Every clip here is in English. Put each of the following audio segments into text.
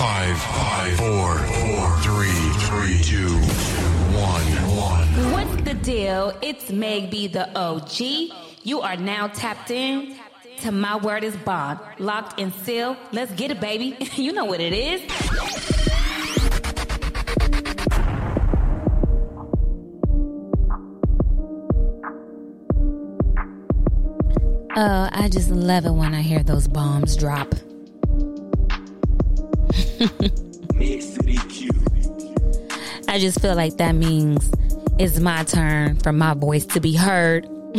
Five, five, four, four, three, three, two, one, one. What's the deal? It's Meg B, the OG. You are now tapped in to My Word is Bond. Locked and sealed. Let's get it, baby. you know what it is. Oh, I just love it when I hear those bombs drop. I just feel like that means it's my turn for my voice to be heard.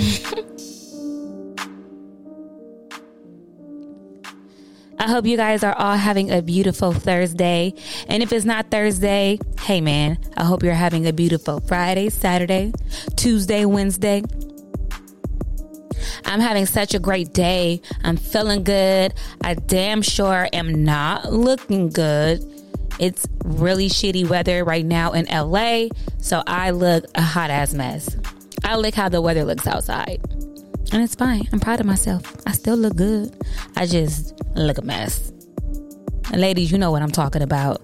I hope you guys are all having a beautiful Thursday. And if it's not Thursday, hey man, I hope you're having a beautiful Friday, Saturday, Tuesday, Wednesday. I'm having such a great day. I'm feeling good. I damn sure am not looking good. It's really shitty weather right now in LA, so I look a hot ass mess. I like how the weather looks outside. And it's fine. I'm proud of myself. I still look good. I just look a mess. And ladies, you know what I'm talking about.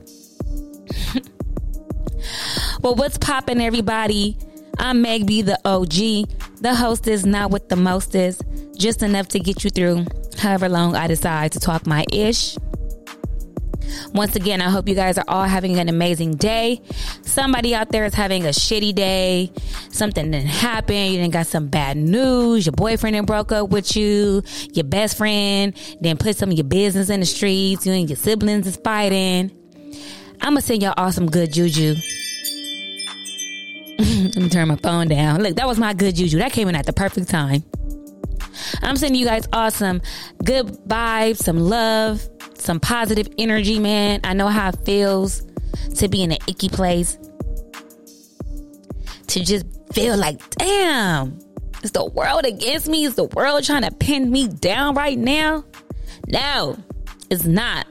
well, what's popping, everybody? I'm Meg B, the OG. The host is not what the most is, just enough to get you through however long I decide to talk my ish. Once again, I hope you guys are all having an amazing day. Somebody out there is having a shitty day. Something didn't happen. You didn't got some bad news. Your boyfriend didn't broke up with you. Your best friend didn't put some of your business in the streets. You and your siblings is fighting. I'm gonna send y'all all some good juju. Turn my phone down. Look, that was my good juju. That came in at the perfect time. I'm sending you guys awesome good vibes, some love, some positive energy, man. I know how it feels to be in an icky place. To just feel like, damn, is the world against me? Is the world trying to pin me down right now? No, it's not.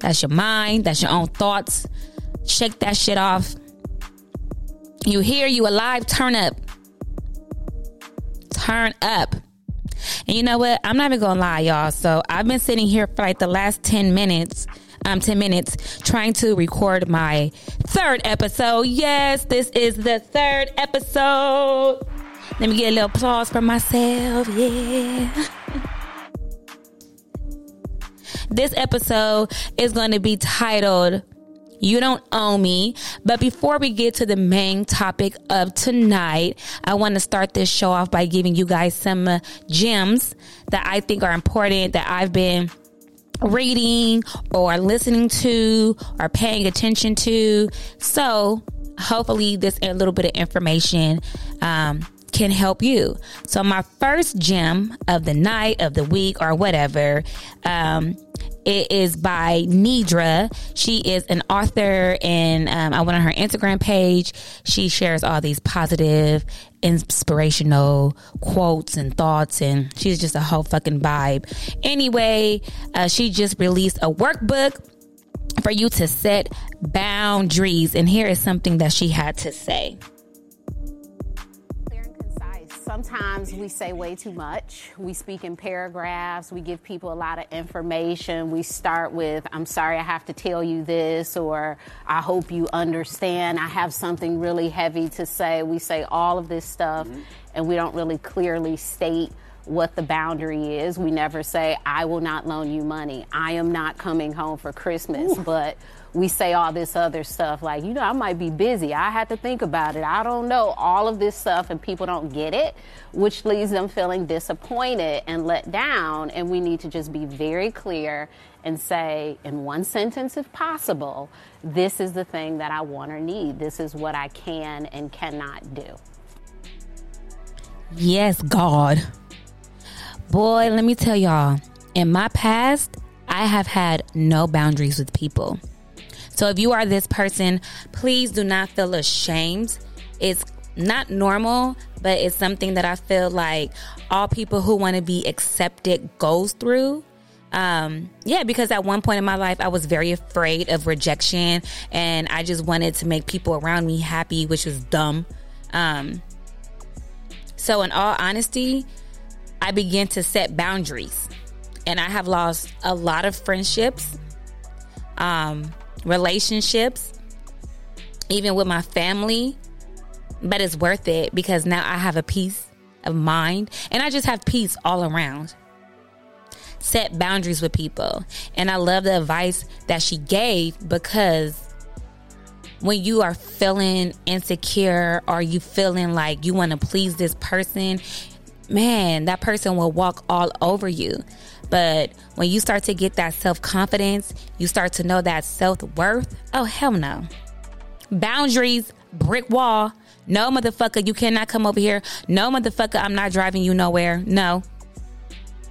That's your mind, that's your own thoughts. Shake that shit off. You hear you alive, turn up. Turn up. And you know what? I'm not even gonna lie, y'all. So I've been sitting here for like the last 10 minutes, um, 10 minutes trying to record my third episode. Yes, this is the third episode. Let me get a little applause for myself. Yeah. this episode is going to be titled you don't owe me. But before we get to the main topic of tonight, I want to start this show off by giving you guys some uh, gems that I think are important that I've been reading or listening to or paying attention to. So hopefully this little bit of information, um, can help you. So my first gem of the night, of the week, or whatever, um, it is by Nedra. She is an author, and um, I went on her Instagram page. She shares all these positive, inspirational quotes and thoughts, and she's just a whole fucking vibe. Anyway, uh, she just released a workbook for you to set boundaries, and here is something that she had to say sometimes we say way too much. We speak in paragraphs. We give people a lot of information. We start with, I'm sorry I have to tell you this, or I hope you understand. I have something really heavy to say. We say all of this stuff, mm-hmm. and we don't really clearly state what the boundary is. We never say, I will not loan you money. I am not coming home for Christmas. Ooh. But we say all this other stuff like, you know, I might be busy. I had to think about it. I don't know. All of this stuff, and people don't get it, which leaves them feeling disappointed and let down. And we need to just be very clear and say, in one sentence, if possible, this is the thing that I want or need. This is what I can and cannot do. Yes, God. Boy, let me tell y'all, in my past, I have had no boundaries with people. So if you are this person, please do not feel ashamed. It's not normal, but it's something that I feel like all people who want to be accepted goes through. Um, yeah, because at one point in my life, I was very afraid of rejection and I just wanted to make people around me happy, which was dumb. Um, so in all honesty, I began to set boundaries and I have lost a lot of friendships. Um, relationships, even with my family. But it's worth it because now I have a peace of mind and I just have peace all around. Set boundaries with people. And I love the advice that she gave because when you are feeling insecure or you feeling like you want to please this person, man, that person will walk all over you. But when you start to get that self confidence, you start to know that self worth. Oh, hell no. Boundaries, brick wall. No, motherfucker, you cannot come over here. No, motherfucker, I'm not driving you nowhere. No.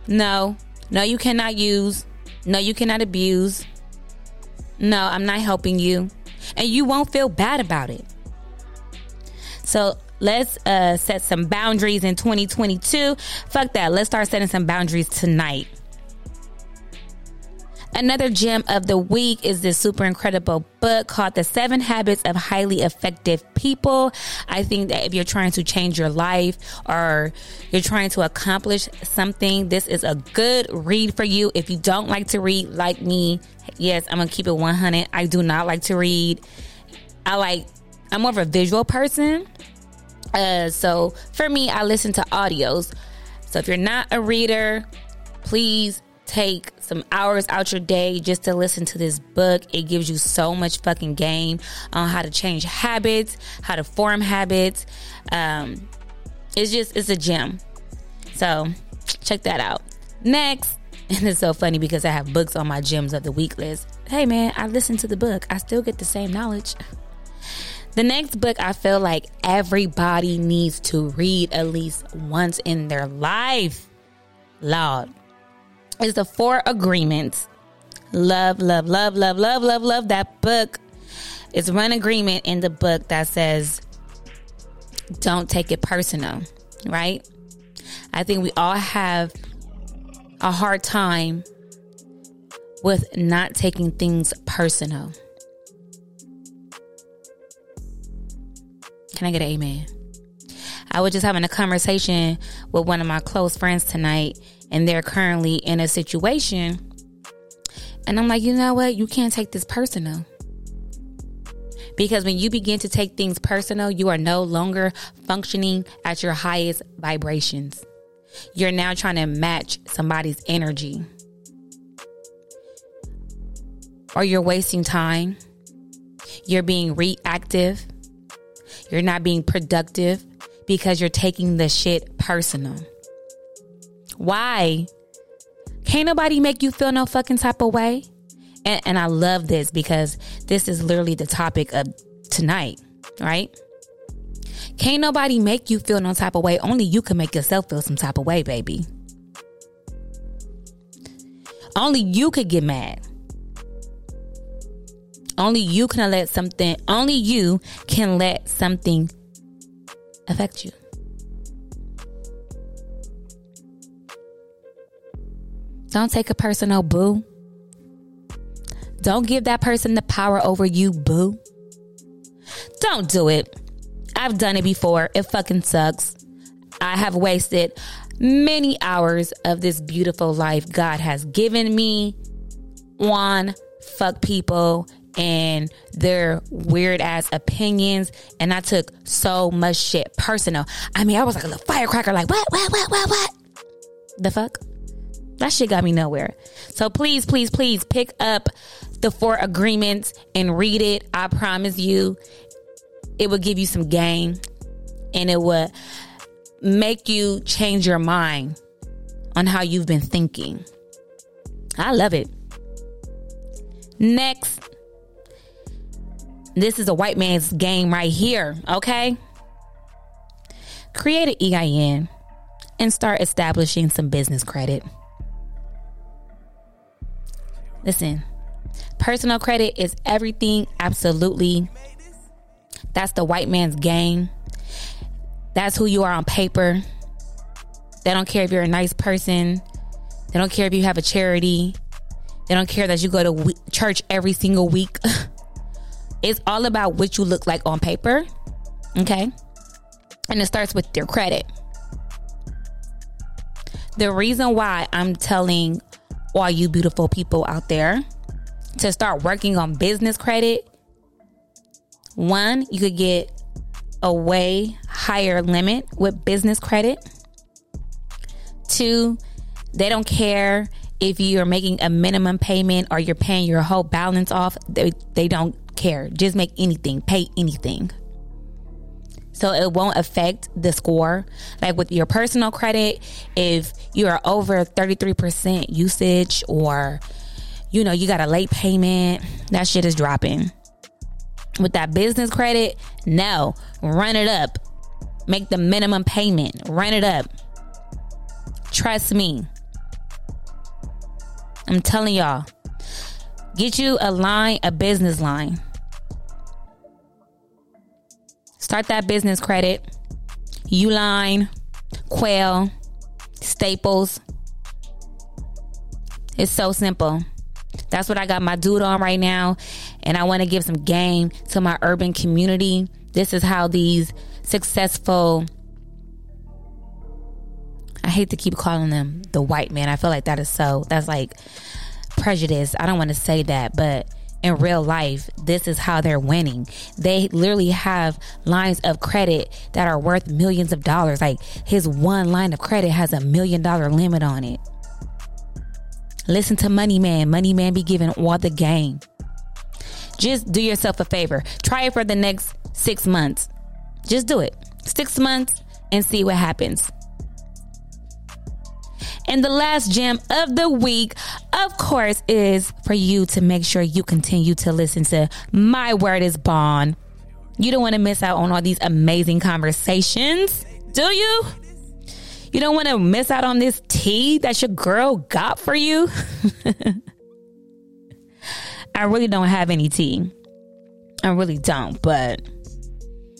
No. No, you cannot use. No, you cannot abuse. No, I'm not helping you and you won't feel bad about it. So let's uh, set some boundaries in 2022. Fuck that. Let's start setting some boundaries tonight. Another gem of the week is this super incredible book called The Seven Habits of Highly Effective People. I think that if you're trying to change your life or you're trying to accomplish something, this is a good read for you. If you don't like to read like me, yes, I'm going to keep it 100. I do not like to read. I like, I'm more of a visual person. Uh, so for me, I listen to audios. So if you're not a reader, please take some hours out your day just to listen to this book. It gives you so much fucking game on how to change habits, how to form habits. Um, it's just, it's a gem. So check that out. Next, and it's so funny because I have books on my gems of the week list. Hey man, I listened to the book. I still get the same knowledge. The next book I feel like everybody needs to read at least once in their life. Lord, is the Four Agreements. Love, love, love, love, love, love, love that book. It's one agreement in the book that says, don't take it personal, right? I think we all have a hard time with not taking things personal. Can I get an amen? I was just having a conversation with one of my close friends tonight, and they're currently in a situation. And I'm like, you know what? You can't take this personal. Because when you begin to take things personal, you are no longer functioning at your highest vibrations. You're now trying to match somebody's energy. Or you're wasting time. You're being reactive. You're not being productive because you're taking the shit personal. Why? Can't nobody make you feel no fucking type of way? And, and I love this because this is literally the topic of tonight, right? Can't nobody make you feel no type of way. Only you can make yourself feel some type of way, baby. Only you could get mad. Only you can let something, only you can let something affect you. Don't take a personal boo. Don't give that person the power over you, boo. Don't do it. I've done it before. It fucking sucks. I have wasted many hours of this beautiful life God has given me on fuck people and their weird ass opinions. And I took so much shit personal. I mean, I was like a little firecracker, like, what, what, what, what, what? The fuck? That shit got me nowhere. So please, please, please pick up the four agreements and read it. I promise you, it will give you some game and it will make you change your mind on how you've been thinking. I love it. Next, this is a white man's game right here, okay? Create an EIN and start establishing some business credit. Listen, personal credit is everything, absolutely. That's the white man's game. That's who you are on paper. They don't care if you're a nice person. They don't care if you have a charity. They don't care that you go to church every single week. it's all about what you look like on paper. Okay? And it starts with your credit. The reason why I'm telling all you beautiful people out there to start working on business credit, one, you could get a way higher limit with business credit. Two, they don't care if you're making a minimum payment or you're paying your whole balance off. They, they don't care. Just make anything, pay anything. So it won't affect the score. Like with your personal credit, if you are over 33% usage or, you know, you got a late payment, that shit is dropping. With that business credit, no, run it up. Make the minimum payment, run it up. Trust me. I'm telling y'all, get you a line, a business line. Start that business credit. Uline, Quill, Staples. It's so simple. That's what I got my dude on right now. And I want to give some game to my urban community. This is how these successful I hate to keep calling them the white man. I feel like that is so that's like prejudice. I don't want to say that, but in real life, this is how they're winning. They literally have lines of credit that are worth millions of dollars. Like his one line of credit has a million dollar limit on it. Listen to Money Man. Money Man be giving all the game. Just do yourself a favor. Try it for the next six months. Just do it. Six months and see what happens. And the last gem of the week, of course, is for you to make sure you continue to listen to My Word is Bond. You don't want to miss out on all these amazing conversations, do you? You don't want to miss out on this tea that your girl got for you. I really don't have any tea. I really don't, but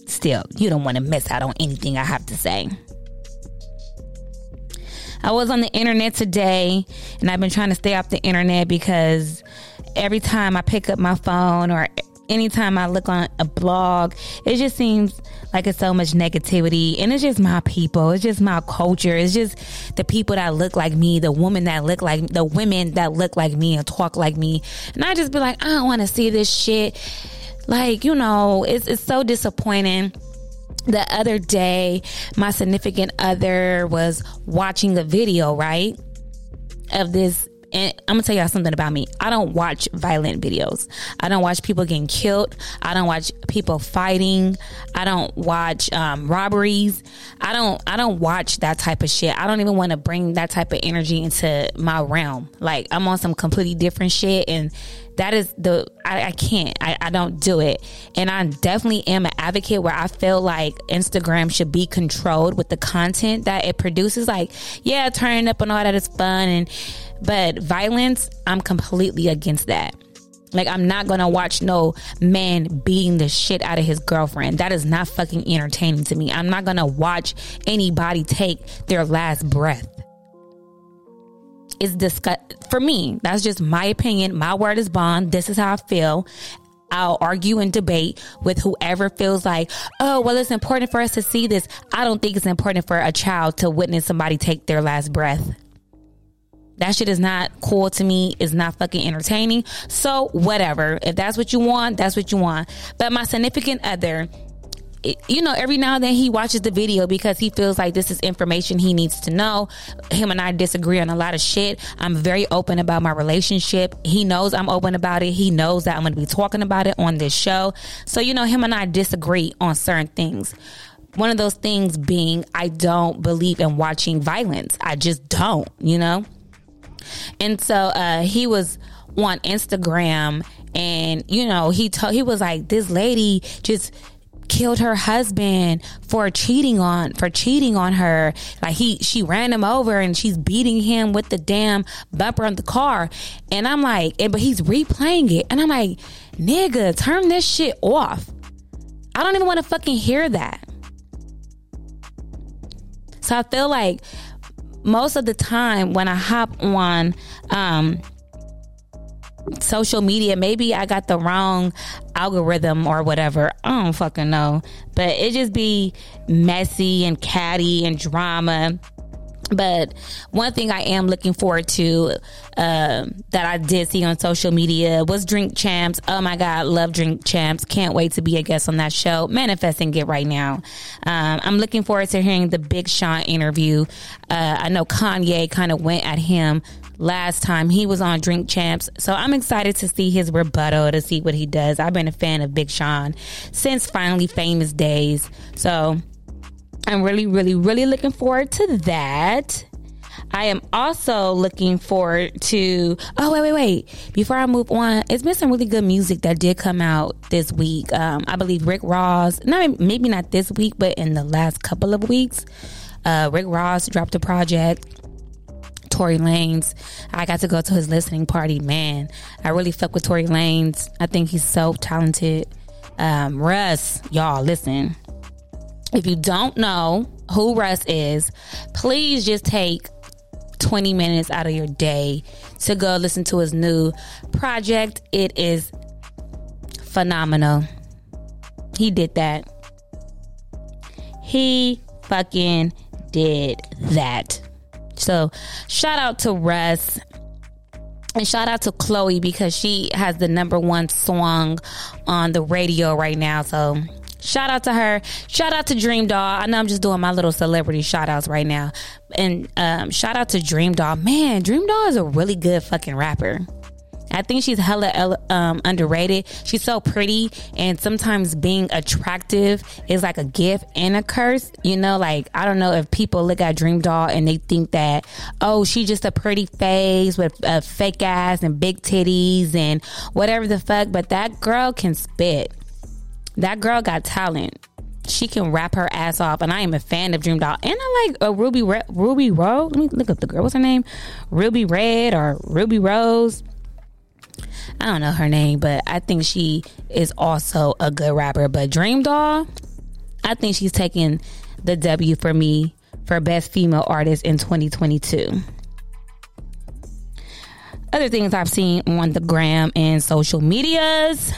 still, you don't want to miss out on anything I have to say. I was on the internet today and I've been trying to stay off the internet because every time I pick up my phone or anytime I look on a blog, it just seems like it's so much negativity. And it's just my people. It's just my culture. It's just the people that look like me, the women that look like the women that look like me and talk like me. And I just be like, I don't want to see this shit. Like, you know, it's it's so disappointing the other day, my significant other was watching a video, right? Of this and I'm gonna tell y'all something about me. I don't watch violent videos. I don't watch people getting killed. I don't watch people fighting. I don't watch um, robberies. I don't. I don't watch that type of shit. I don't even want to bring that type of energy into my realm. Like I'm on some completely different shit, and that is the I, I can't I, I don't do it and i definitely am an advocate where i feel like instagram should be controlled with the content that it produces like yeah turning up and all that is fun and but violence i'm completely against that like I'm not gonna watch no man beating the shit out of his girlfriend. That is not fucking entertaining to me. I'm not gonna watch anybody take their last breath is discuss for me. That's just my opinion. My word is bond. This is how I feel. I'll argue and debate with whoever feels like, oh, well, it's important for us to see this. I don't think it's important for a child to witness somebody take their last breath. That shit is not cool to me. It's not fucking entertaining. So, whatever. If that's what you want, that's what you want. But my significant other, you know, every now and then he watches the video because he feels like this is information he needs to know. Him and I disagree on a lot of shit. I'm very open about my relationship. He knows I'm open about it. He knows that I'm going to be talking about it on this show. So, you know, him and I disagree on certain things. One of those things being, I don't believe in watching violence. I just don't, you know? And so uh, he was on Instagram and, you know, he told, he was like, this lady just killed her husband for cheating on for cheating on her. Like he she ran him over and she's beating him with the damn bumper on the car. And i'm like and, but he's replaying it. And i'm like nigga turn this shit off. I don't even want to fucking hear that. So i feel like most of the time when i hop on um social media. Maybe I got the wrong algorithm or whatever. I don't fucking know. But it just be messy and catty and drama. But one thing I am looking forward to um, that I did see on social media was Drink Champs. Oh my God, love Drink Champs. Can't wait to be a guest on that show. Manifesting it right now. Um, I'm looking forward to hearing the Big Sean interview. Uh, I know Kanye kind of went at him last time he was on Drink Champs. So I'm excited to see his rebuttal to see what he does. I've been a fan of Big Sean since finally famous days. So I'm really, really, really looking forward to that. I am also looking forward to. Oh wait, wait, wait! Before I move on, it's been some really good music that did come out this week. Um, I believe Rick Ross. Not maybe not this week, but in the last couple of weeks, uh, Rick Ross dropped a project. Tory Lanez. I got to go to his listening party. Man, I really fuck with Tory Lanez. I think he's so talented. Um, Russ, y'all, listen. If you don't know who Russ is, please just take 20 minutes out of your day to go listen to his new project. It is phenomenal. He did that. He fucking did that. So, shout out to Russ. And shout out to Chloe because she has the number one song on the radio right now. So shout out to her. Shout out to Dream Doll. I know I'm just doing my little celebrity shout outs right now. And um, shout out to Dream Doll. Man, Dream Doll is a really good fucking rapper. I think she's hella um, underrated. She's so pretty, and sometimes being attractive is like a gift and a curse. You know, like I don't know if people look at Dream Doll and they think that oh, she's just a pretty face with a fake ass and big titties and whatever the fuck. But that girl can spit. That girl got talent. She can rap her ass off, and I am a fan of Dream Doll. And I like a Ruby Re- Rubi Rose. Let me look up the girl. What's her name? Ruby Red or Rubi Rose? I don't know her name, but I think she is also a good rapper. But Dream Doll, I think she's taking the W for me for best female artist in 2022. Other things I've seen on the gram and social medias,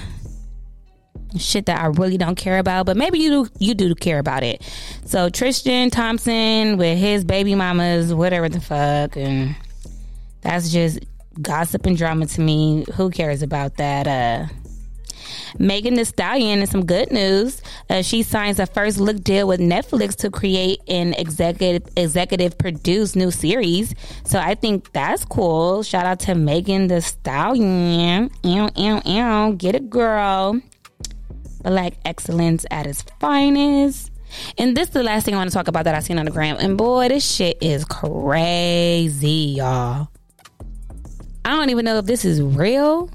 shit that I really don't care about, but maybe you do, you do care about it. So Tristan Thompson with his baby mamas, whatever the fuck, and that's just gossip and drama to me. Who cares about that? Uh, Megan Thee Stallion and some good news. Uh, she signs a first look deal with Netflix to create an executive executive produced new series. So I think that's cool. Shout out to Megan Thee Stallion. Ew, ew, ew. Get it, girl. Black excellence at its finest. And this is the last thing I want to talk about that I seen on the gram. And boy, this shit is crazy, y'all. I don't even know if this is real.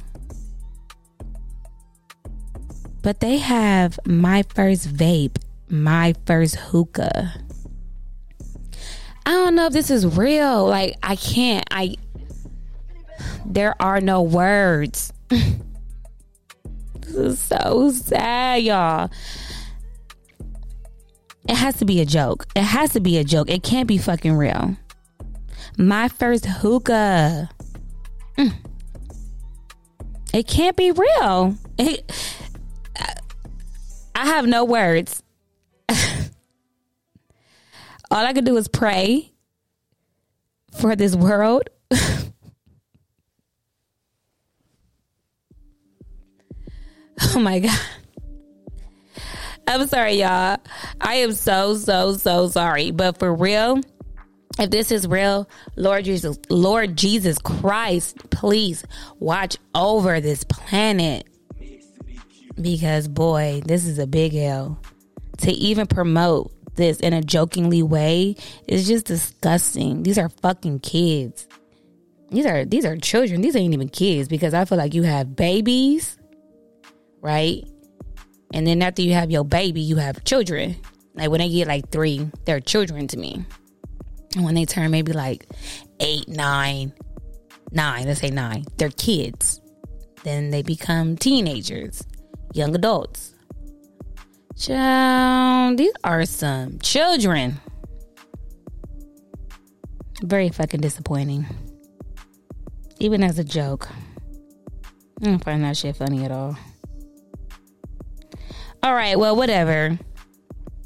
But they have my first vape, my first hookah. I don't know if this is real. Like I can't. I there are no words. this is so sad, y'all. It has to be a joke. It has to be a joke. It can't be fucking real. My first hookah. Mm. It can't be real. It, I have no words. All I can do is pray for this world. oh my God. I'm sorry, y'all. I am so, so, so sorry. But for real, if this is real, Lord Jesus, Lord Jesus Christ, please watch over this planet. Because boy, this is a big L. To even promote this in a jokingly way is just disgusting. These are fucking kids. These are these are children. These ain't even kids because I feel like you have babies, right? And then after you have your baby, you have children. Like when they get like three, they're children to me. When they turn maybe like eight, nine, nine, let's say nine, they're kids. Then they become teenagers, young adults. Child, these are some children. Very fucking disappointing. Even as a joke. I don't find that shit funny at all. All right, well, whatever.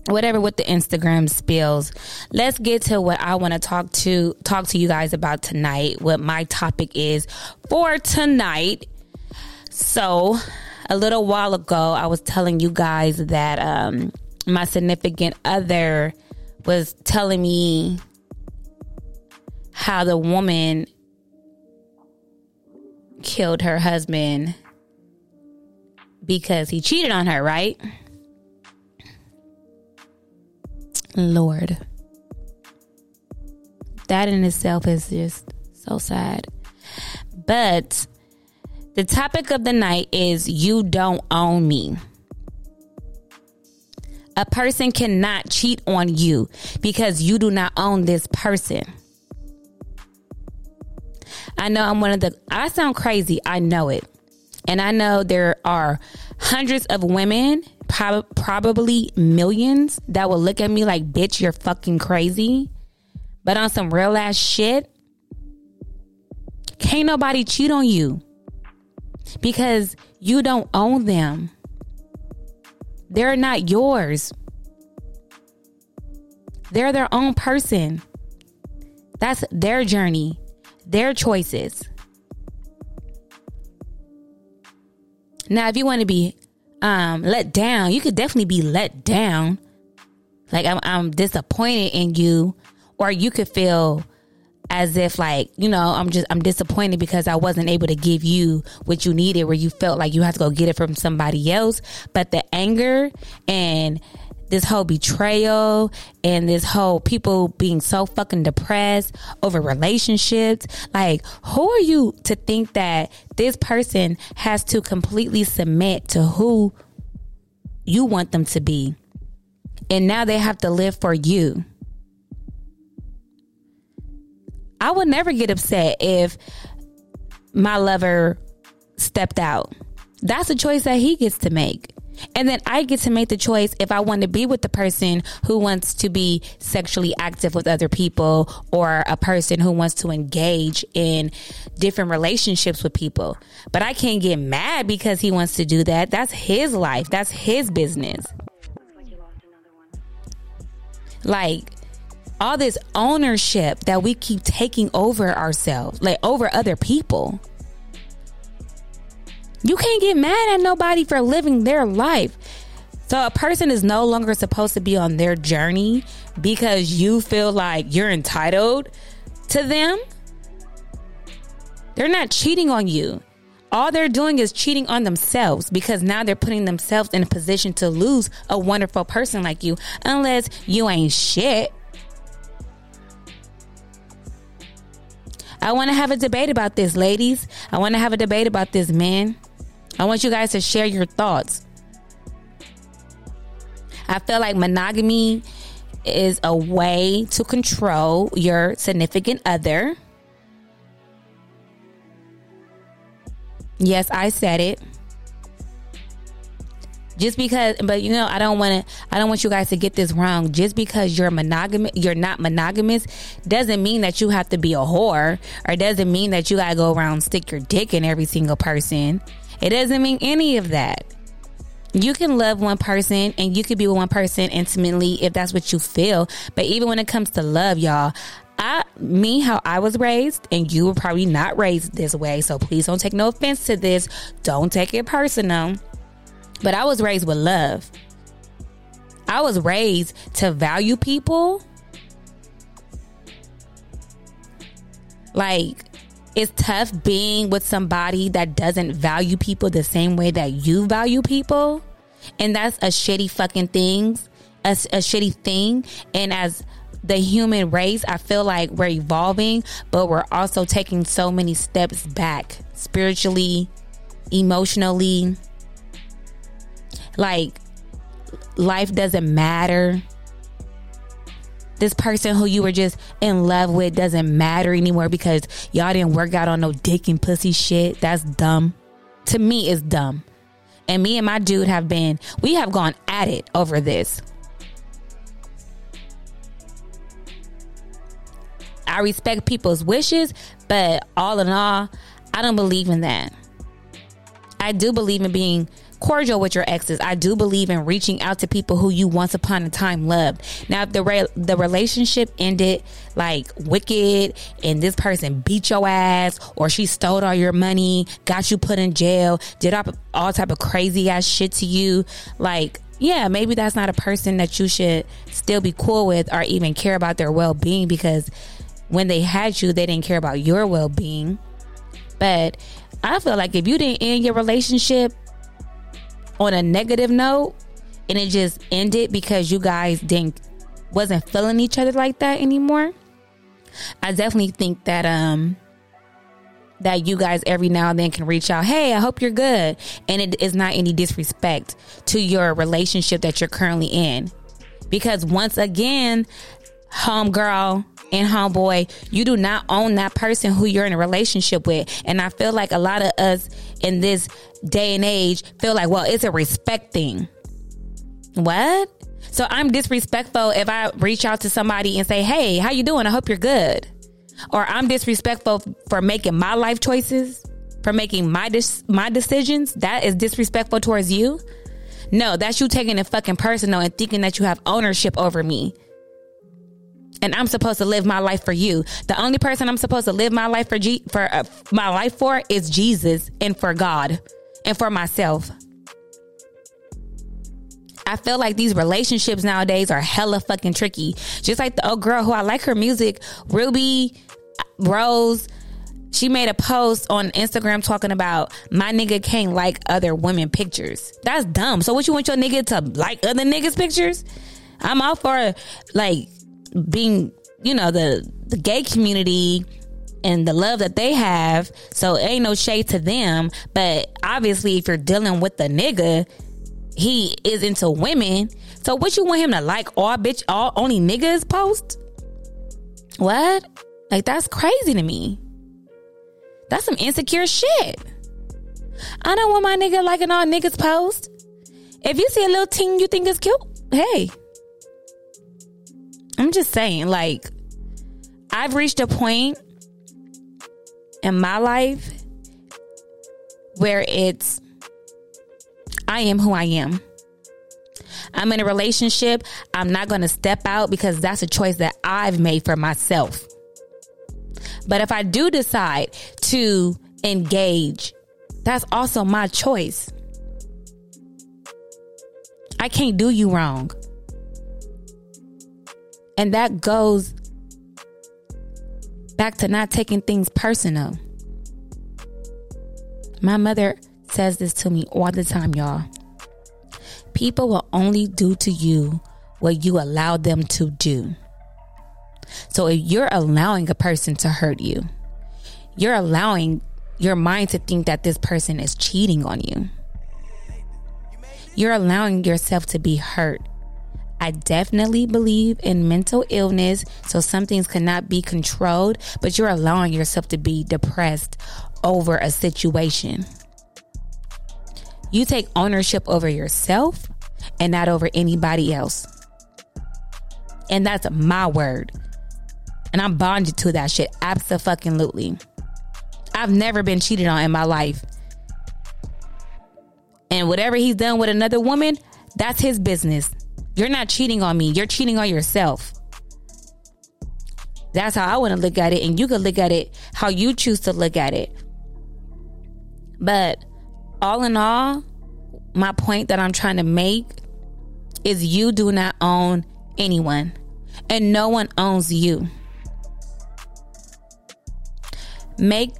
Whatever with the Instagram spills. Let's get to what I want to talk to talk to you guys about tonight. What my topic is for tonight. So, a little while ago, I was telling you guys that um, my significant other was telling me how the woman killed her husband because he cheated on her, right? Lord. That in itself is just so sad. But the topic of the night is You Don't Own Me. A person cannot cheat on you because you do not own this person. I know I'm one of the, I sound crazy. I know it. And I know there are hundreds of women, prob- probably millions, that will look at me like, bitch, you're fucking crazy. But on some real ass shit, can't nobody cheat on you because you don't own them. They're not yours. They're their own person. That's their journey, their choices. Now, if you want to be um, let down, you could definitely be let down. Like I'm, I'm disappointed in you, or you could feel as if like you know i'm just i'm disappointed because i wasn't able to give you what you needed where you felt like you had to go get it from somebody else. But the anger and this whole betrayal and this whole people being so fucking depressed over relationships like who are you to think that this person has to completely submit to who you want them to be and now they have to live for you I would never get upset if my lover stepped out. That's a choice that he gets to make. And then I get to make the choice if I want to be with the person who wants to be sexually active with other people or a person who wants to engage in different relationships with people. But I can't get mad because he wants to do that. That's his life. That's his business. Like, all this ownership that we keep taking over ourselves, like over other people. You can't get mad at nobody for living their life. So a person is no longer supposed to be on their journey because you feel like you're entitled to them. They're not cheating on you. All they're doing is cheating on themselves because now they're putting themselves in a position to lose a wonderful person like you unless you ain't shit. I want to have a debate about this, ladies. I want to have a debate about this, men. I want you guys to share your thoughts. I feel like monogamy is a way to control your significant other. Yes, I said it just because but you know i don't want to i don't want you guys to get this wrong just because you're monogamous you're not monogamous doesn't mean that you have to be a whore or doesn't mean that you gotta go around stick your dick in every single person it doesn't mean any of that you can love one person and you could be with one person intimately if that's what you feel but even when it comes to love y'all I, me, how I was raised, and you were probably not raised this way. So please don't take no offense to this. Don't take it personal. But I was raised with love. I was raised to value people. Like, it's tough being with somebody that doesn't value people the same way that you value people. And that's a shitty fucking thing. A, a shitty thing. And as the human race, I feel like we're evolving, but we're also taking so many steps back spiritually, emotionally, like life doesn't matter. This person who you were just in love with doesn't matter anymore because y'all didn't work out on no dick and pussy shit. That's dumb. To me, it's dumb. And me and my dude have been, we have gone at it over this. I respect people's wishes, but all in all, I don't believe in that. I do believe in being cordial with your exes. I do believe in reaching out to people who you once upon a time loved. Now, if the re- the relationship ended like wicked and this person beat your ass or she stole all your money, got you put in jail, did all, all type of crazy ass shit to you, like yeah, maybe that's not a person that you should still be cool with or even care about their well being because when they had you, they didn't care about your well being. But I feel like if you didn't end your relationship on a negative note and it just ended because you guys didn't wasn't feeling each other like that anymore, I definitely think that um that you guys every now and then can reach out, hey, I hope you're good. And it is not any disrespect to your relationship that you're currently in. Because once again, homegirl and homeboy, you do not own that person who you're in a relationship with. And I feel like a lot of us in this day and age feel like, well, it's a respect thing. What? So I'm disrespectful if I reach out to somebody and say, "Hey, how you doing? I hope you're good." Or I'm disrespectful for making my life choices, for making my dis- my decisions. That is disrespectful towards you. No, that's you taking it fucking personal and thinking that you have ownership over me. And I'm supposed to live my life for you. The only person I'm supposed to live my life for G- for uh, my life for is Jesus and for God and for myself. I feel like these relationships nowadays are hella fucking tricky. Just like the old girl who I like her music, Rubi Rose. She made a post on Instagram talking about my nigga can't like other women pictures. That's dumb. So what you want your nigga to like other niggas pictures? I'm all for like being, you know, the the gay community and the love that they have. So ain't no shade to them. But obviously, if you're dealing with the nigga, he is into women. So what you want him to like all bitch all only niggas post? What? Like that's crazy to me. That's some insecure shit. I don't want my nigga liking all niggas post. If you see a little ting you think is cute, hey. I'm just saying, like, I've reached a point in my life where it's I am who I am. I'm in a relationship. I'm not going to step out because that's a choice that I've made for myself. But if I do decide to engage, that's also my choice. I can't do you wrong. And that goes back to not taking things personal. My mother says this to me all the time, y'all. People will only do to you what you allow them to do. So if you're allowing a person to hurt you, you're allowing your mind to think that this person is cheating on you. You're allowing yourself to be hurt. I definitely believe in mental illness, so some things cannot be controlled, but you're allowing yourself to be depressed over a situation. You take ownership over yourself and not over anybody else. And that's my word. And I'm bonded to that shit. Absolutely. I've never been cheated on in my life. And whatever he's done with another woman, that's his business. You're not cheating on me. You're cheating on yourself. That's how I want to look at it. And you can look at it how you choose to look at it. But all in all, my point that I'm trying to make is you do not own anyone, and no one owns you. Make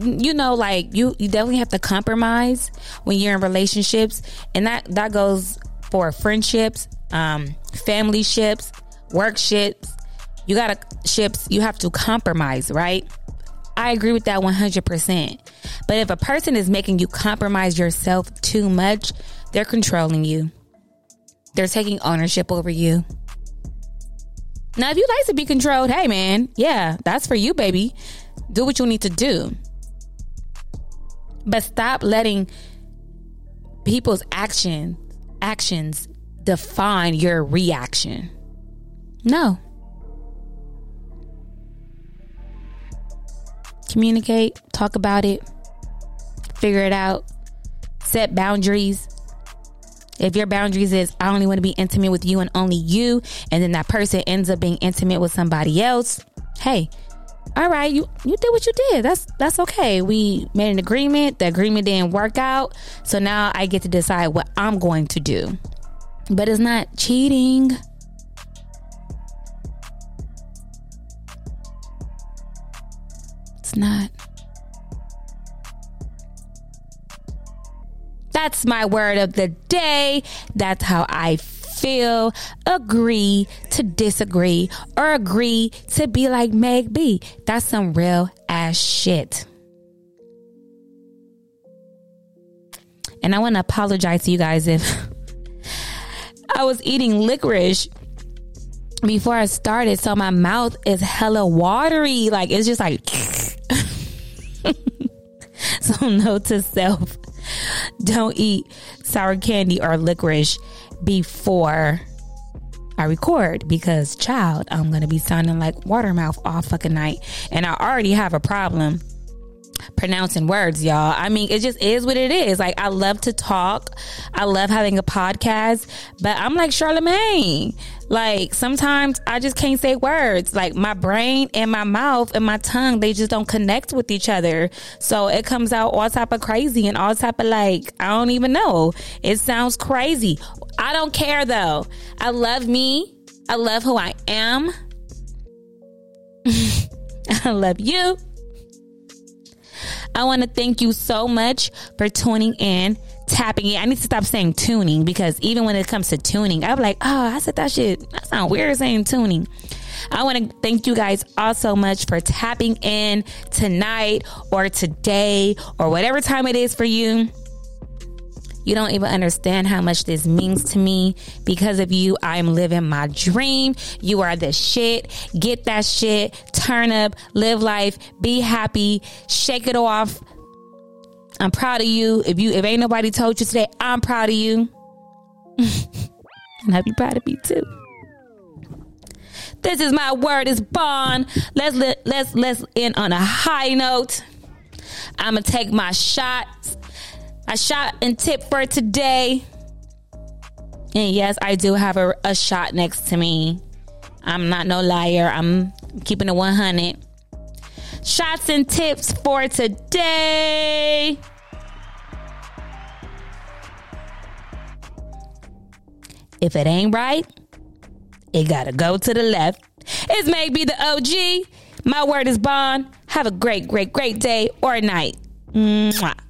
you know like you you definitely have to compromise when you're in relationships and that that goes for friendships um family ships work ships. You gotta ships you have to compromise right? I agree with that 100% but if a person is making you compromise yourself too much they're controlling you. They're taking ownership over you. Now if you like to be controlled hey man yeah that's for you baby. Do what you need to do. But stop letting people's action actions define your reaction. No. Communicate, talk about it, figure it out, set boundaries, If your boundaries is I only want to be intimate with you and only you, and then that person ends up being intimate with somebody else, hey, all right, you you did what you did. That's that's okay. We made an agreement. The agreement didn't work out, so now I get to decide what I'm going to do. But it's not cheating. It's not. That's my word of the day. That's how I feel. Feel, agree to disagree or agree to be like Meg B. That's some real ass shit. And I want to apologize to you guys if I was eating licorice before I started, so my mouth is hella watery. Like it's just like so note to self don't eat sour candy or licorice before I record because, child, I'm going to be sounding like Watermouth all fucking night. And I already have a problem pronouncing words, y'all. I mean, it just is what it is. Like, I love to talk. I love having a podcast, but I'm like Charlamagne. Like, sometimes I just can't say words. Like, my brain and my mouth and my tongue, they just don't connect with each other. So it comes out all type of crazy and all type of like, I don't even know. It sounds crazy. I don't care though. I love me. I love who I am. I love you. I want to thank you so much for tuning in, tapping in. I need to stop saying tuning because even when it comes to tuning, I'm like, oh, I said that shit. That sounds weird saying tuning. I want to thank you guys all so much for tapping in tonight or today or whatever time it is for you. You don't even understand how much this means to me. Because of you, I'm living my dream. You are the shit. Get that shit. Turn up. Live life. Be happy. Shake it off. I'm proud of you. If you if ain't nobody told you today, I'm proud of you. and I'll be proud of me too. This is my word is bond. Let's let, let's let's end on a high note. I'm gonna take my shots a shot and tip for today. And yes, I do have a, a shot next to me. I'm not no liar. I'm keeping it 100. Shots and tips for today. If it ain't right, it gotta go to the left. It's Meg B the OG. My word is bond. Have a great, great, great day or night. Mwah.